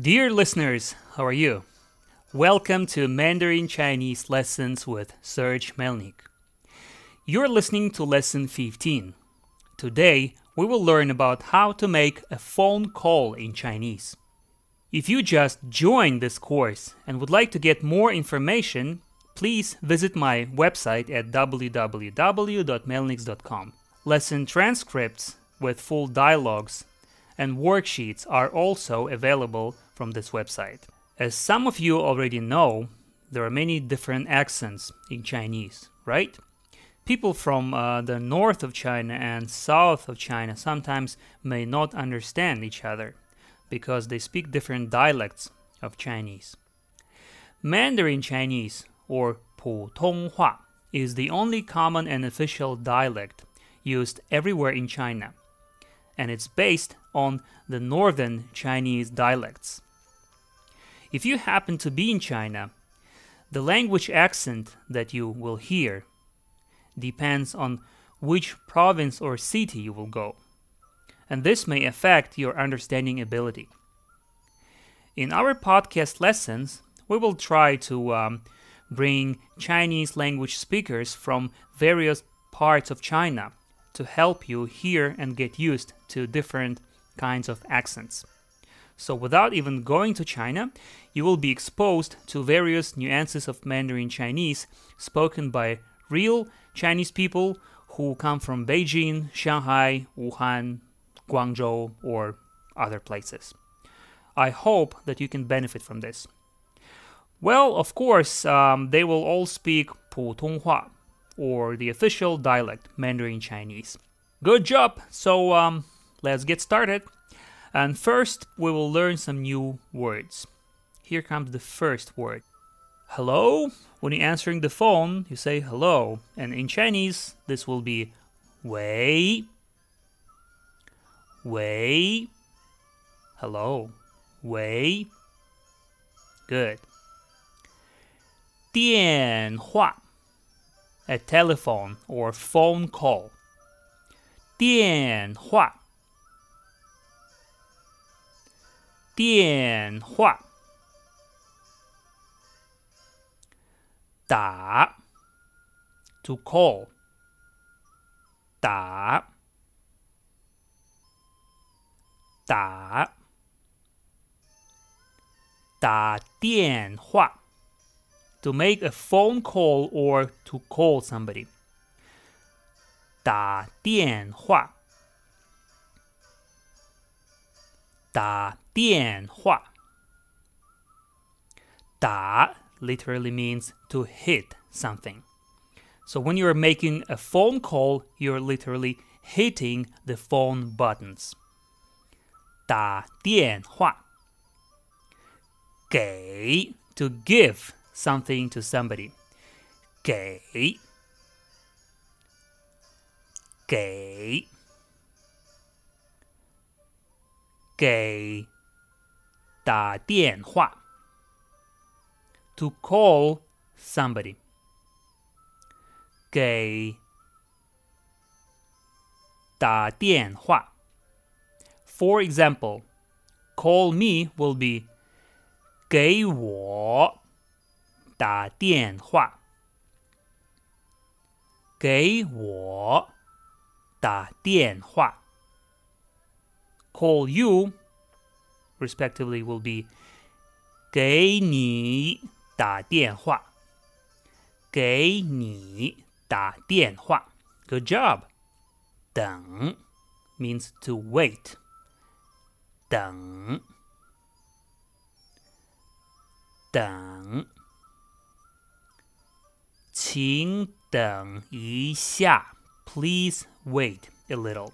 Dear listeners, how are you? Welcome to Mandarin Chinese Lessons with Serge Melnyk. You're listening to Lesson 15. Today, we will learn about how to make a phone call in Chinese. If you just joined this course and would like to get more information, please visit my website at www.melnyks.com. Lesson transcripts with full dialogues and worksheets are also available from this website. As some of you already know, there are many different accents in Chinese, right? People from uh, the north of China and south of China sometimes may not understand each other because they speak different dialects of Chinese. Mandarin Chinese, or Putonghua, is the only common and official dialect used everywhere in China, and it's based on the northern Chinese dialects. If you happen to be in China, the language accent that you will hear depends on which province or city you will go, and this may affect your understanding ability. In our podcast lessons, we will try to um, bring Chinese language speakers from various parts of China to help you hear and get used to different kinds of accents. So, without even going to China, you will be exposed to various nuances of Mandarin Chinese spoken by real Chinese people who come from Beijing, Shanghai, Wuhan, Guangzhou, or other places. I hope that you can benefit from this. Well, of course, um, they will all speak Putonghua, or the official dialect, Mandarin Chinese. Good job! So, um, let's get started. And first, we will learn some new words. Here comes the first word. Hello? When you're answering the phone, you say hello. And in Chinese, this will be wei. Wei. Hello. Wei. Good. 电话 a telephone or phone call. 电话 电话，打，to call，打，打，打电话，to make a phone call or to call somebody，打电话。 打电话。打 literally means to hit something. So when you're making a phone call, you're literally hitting the phone buttons. 打电话。给 to give something to somebody. 给给 给打电话，to call somebody，给打电话。For example, call me will be 给我打电话，给我打电话。 call you, respectively, will be 给你打电话。给你打电话。Good job. 等 means to wait. 等等，请等一下。Please wait a little.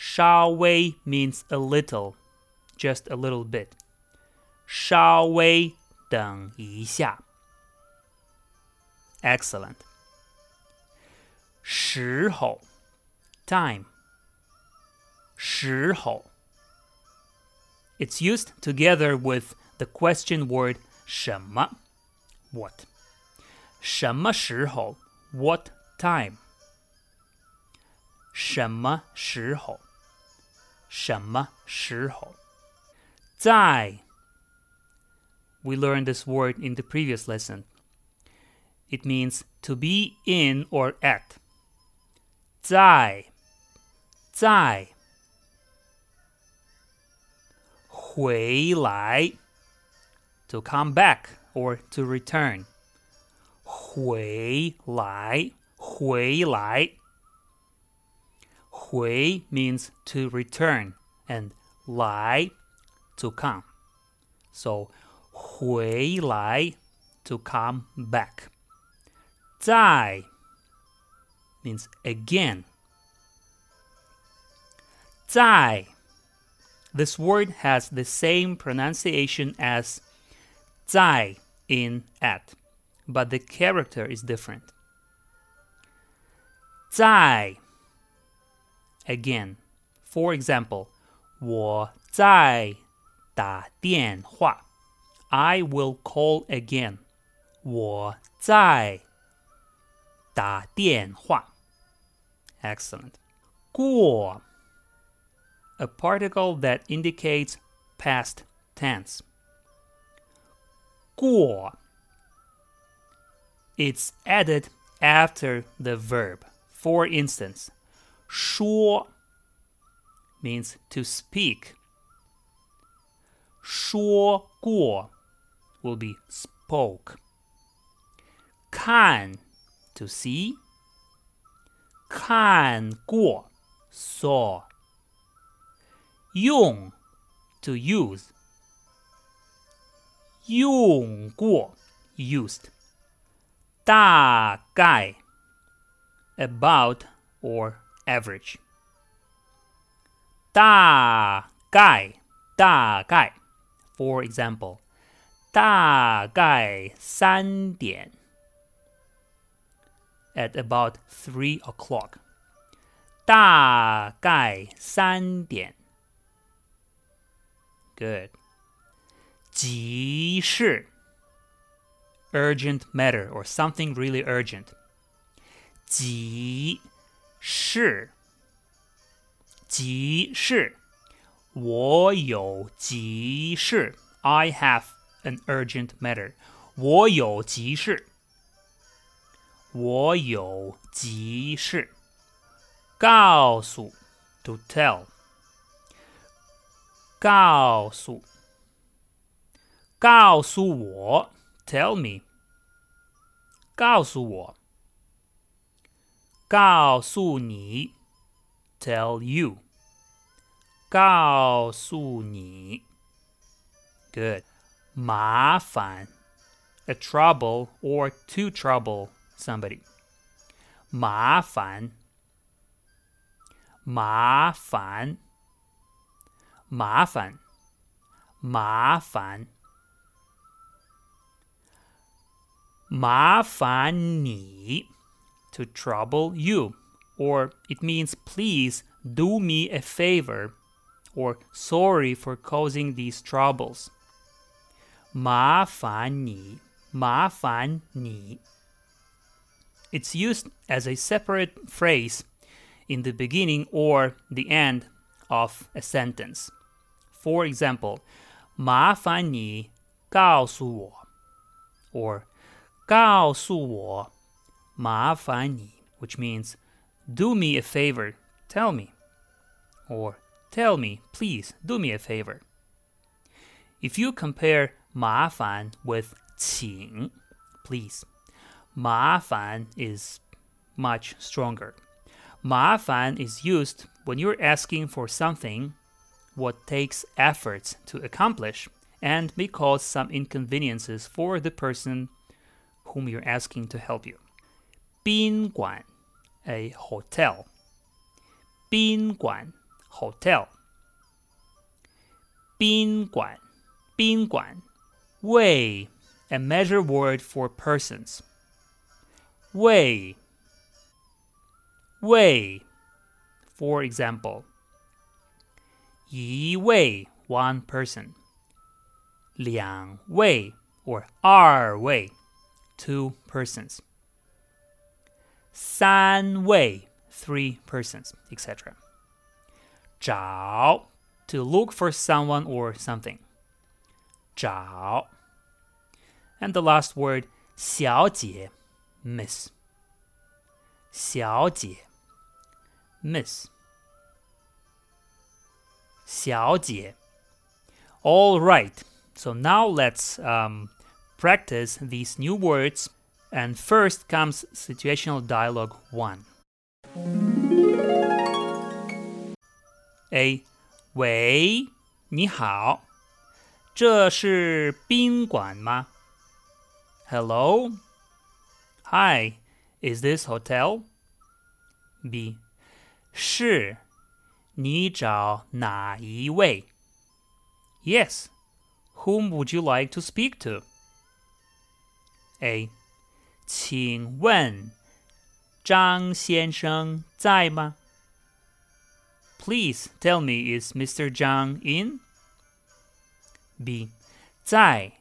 稍微 means a little, just a little bit. 稍微等一下。Excellent. 时候 time 时候 It's used together with the question word 什么 what 什么时候 what time 什么时候 什么时候在 We learned this word in the previous lesson. It means to be in or at. 在在回来 to come back or to return 回来回来 Hui means to return and Lai to come. So Hui Lai to come back. Zai means again. Zai. This word has the same pronunciation as zai in at, but the character is different. Zai again. For example, 我在打电话 I will call again. 我在打电话 Excellent. 过 a particle that indicates past tense. 过 It's added after the verb. For instance, 说 means to speak. 说过 will be spoke. 看 to see. 看过 saw. 用 to use 用过 used 大概 about or average 大概大概 for example 大概三点 at about three o'clock 大概三点 Good. 急事 urgent matter or something really urgent. 急 事急事我有急事 I have an urgent matter. 我有急事我有急事告诉 to tell 告诉，告诉我，tell me，告诉我，告诉你，tell you，告诉你，good，麻烦，a trouble or to trouble somebody，麻烦，麻烦。麻烦，麻烦，麻烦你 to trouble you, or it means please do me a favor, or sorry for causing these troubles. 麻烦你，麻烦你。It's used as a separate phrase in the beginning or the end of a sentence. For example, 麻烦你告诉我 or 告诉我 麻烦你 which means do me a favor, tell me or tell me, please do me a favor. If you compare 麻烦 with 请 please 麻烦 is much stronger. 麻烦 is used when you're asking for something what takes efforts to accomplish and may cause some inconveniences for the person whom you're asking to help you. 宾馆 a hotel. 宾馆 hotel. 宾馆，宾馆。位，a measure word for persons. 位，位。For example, 一位 one person. 两位 or 二位 two persons. 三位 three persons, etc. 找 to look for someone or something. 找 and the last word 小姐 miss 小姐 miss 小姐 all right so now let's um, practice these new words and first comes situational dialogue 1 A 喂，你好，这是宾馆吗？Hello. Hi. Is this hotel? B. 是。你找哪一位？Yes. Whom would you like to speak to? A. 请问张先生在吗？Please tell me, is Mr. Zhang in? B. 在，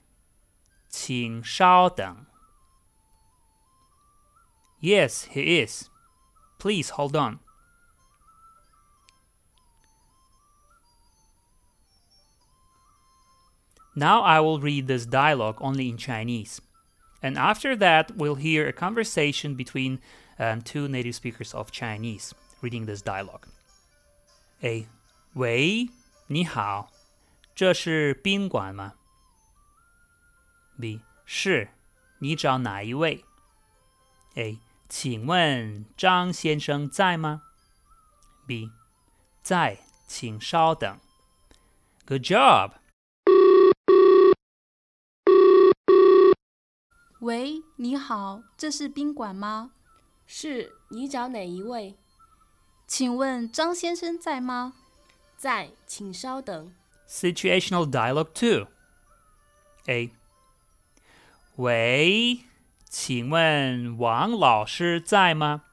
请稍等。Yes, he is. Please hold on. Now I will read this dialogue only in Chinese. And after that, we'll hear a conversation between um, two native speakers of Chinese reading this dialogue. A. 喂，你好，这是宾馆吗？B. 是，你找哪一位？A. 请问张先生在吗？B. 在，请稍等。Good job. 喂，你好，这是宾馆吗？是，你找哪一位？请问张先生在吗？在，请稍等。Situational dialogue two. A. 喂，请问王老师在吗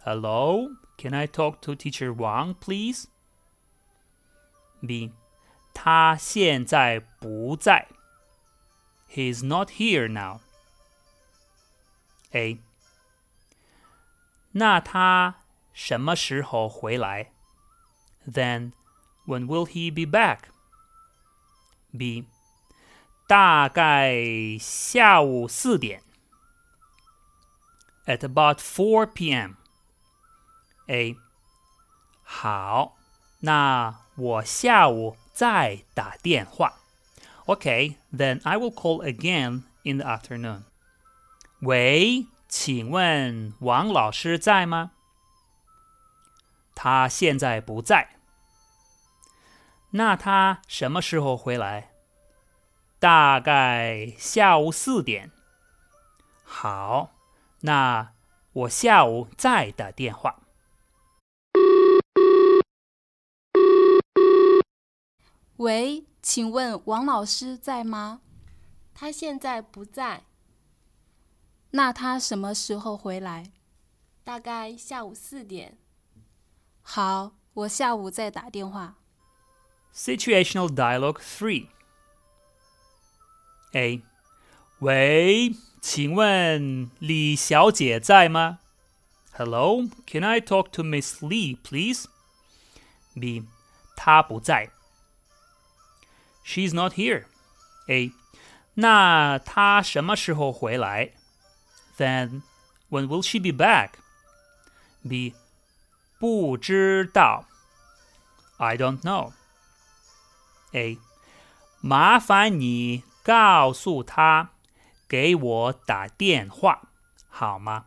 ？Hello, can I talk to Teacher Wang, please? B. 他现在不在。He's not here now. A. 那他什么时候回来？Then, when will he be back? B. 大概下午四点。At about 4 p.m. A. 好，那我下午再打电话。Okay, then I will call again in the afternoon. 喂，请问王老师在吗？他现在不在。那他什么时候回来？大概下午四点。好，那我下午再打电话。喂，请问王老师在吗？他现在不在。那他什么时候回来？大概下午四点。好，我下午再打电话。Situational dialogue three. A. 喂，请问李小姐在吗？Hello, can I talk to Miss Lee, please? B. 她不在。She's not here. A. 那她什么时候回来 ？then, when will she be back? B. 不知道 I don't know. A. 麻烦你告诉他给我打电话好吗？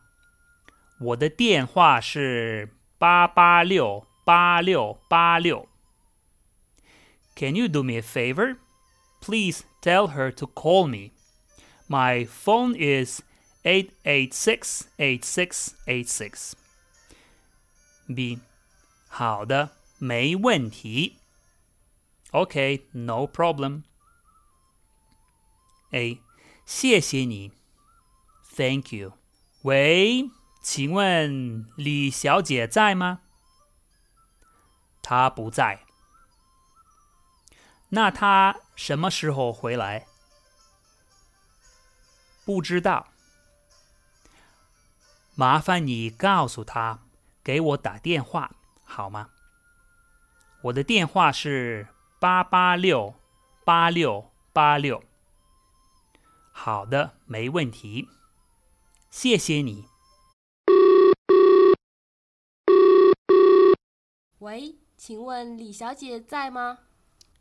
我的电话是八八六八六八六。Can you do me a favor? Please tell her to call me. My phone is 886-8686. B. 好的，没问题。Okay, no problem. A. 谢谢你，Thank you。喂，请问李小姐在吗？她不在。那她什么时候回来？不知道。麻烦你告诉他，给我打电话好吗？我的电话是八八六八六八六。好的，没问题，谢谢你。喂，请问李小姐在吗？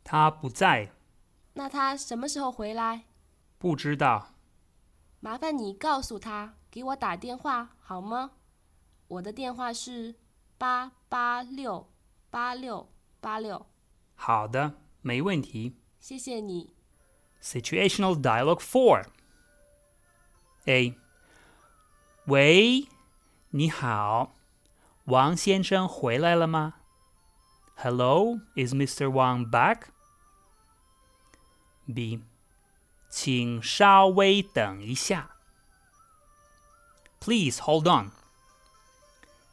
她不在，那她什么时候回来？不知道。麻烦你告诉她，给我打电话好吗？我的电话是八八六八六八六。好的，没问题。谢谢你。Situational Dialogue Four A. 喂，你好，王先生回来了吗？Hello, is Mr. Wang back? B. 请稍微等一下。Please hold on.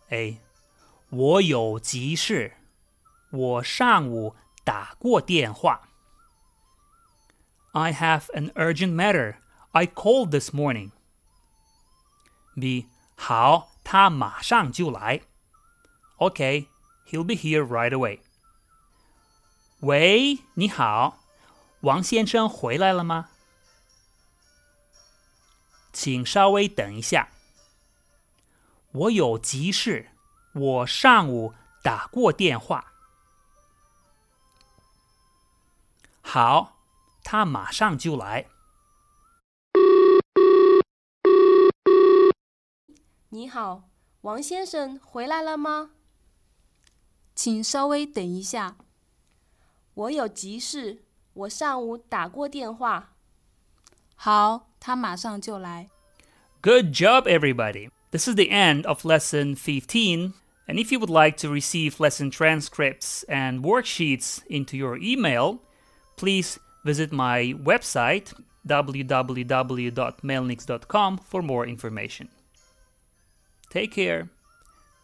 A. 我有急事，我上午打过电话。I have an urgent matter. I called this morning. B. 好，他马上就来。Okay, he'll be here right away. 喂，你好，王先生回来了吗？请稍微等一下， 我有急事，我上午打过电话。好，他马上就来。你好，王先生回来了吗？请稍微等一下，我有急事，我上午打过电话。好，他马上就来。Good job, everybody! This is the end of lesson 15. And if you would like to receive lesson transcripts and worksheets into your email, please visit my website www.melnyks.com for more information. Take care.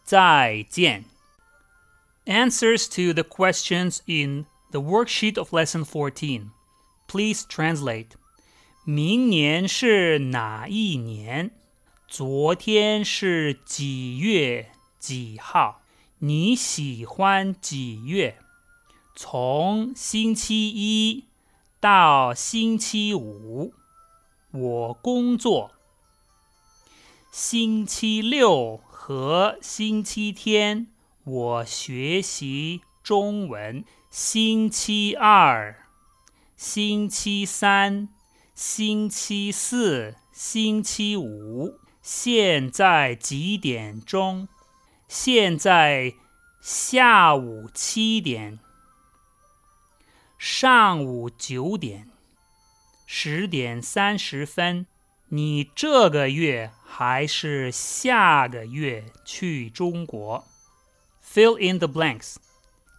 再见. Answers to the questions in the worksheet of lesson 14. Please translate. 明年是哪一年？昨天是几月几号？你喜欢几月？从星期一到星期五，我工作。星期六和星期天，我学习中文。星期二、星期三。星期四、星期五，现在几点钟？现在下午七点，上午九点，十点三十分。你这个月还是下个月去中国？Fill in the blanks。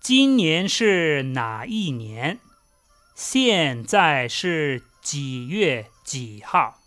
今年是哪一年？现在是几月几号？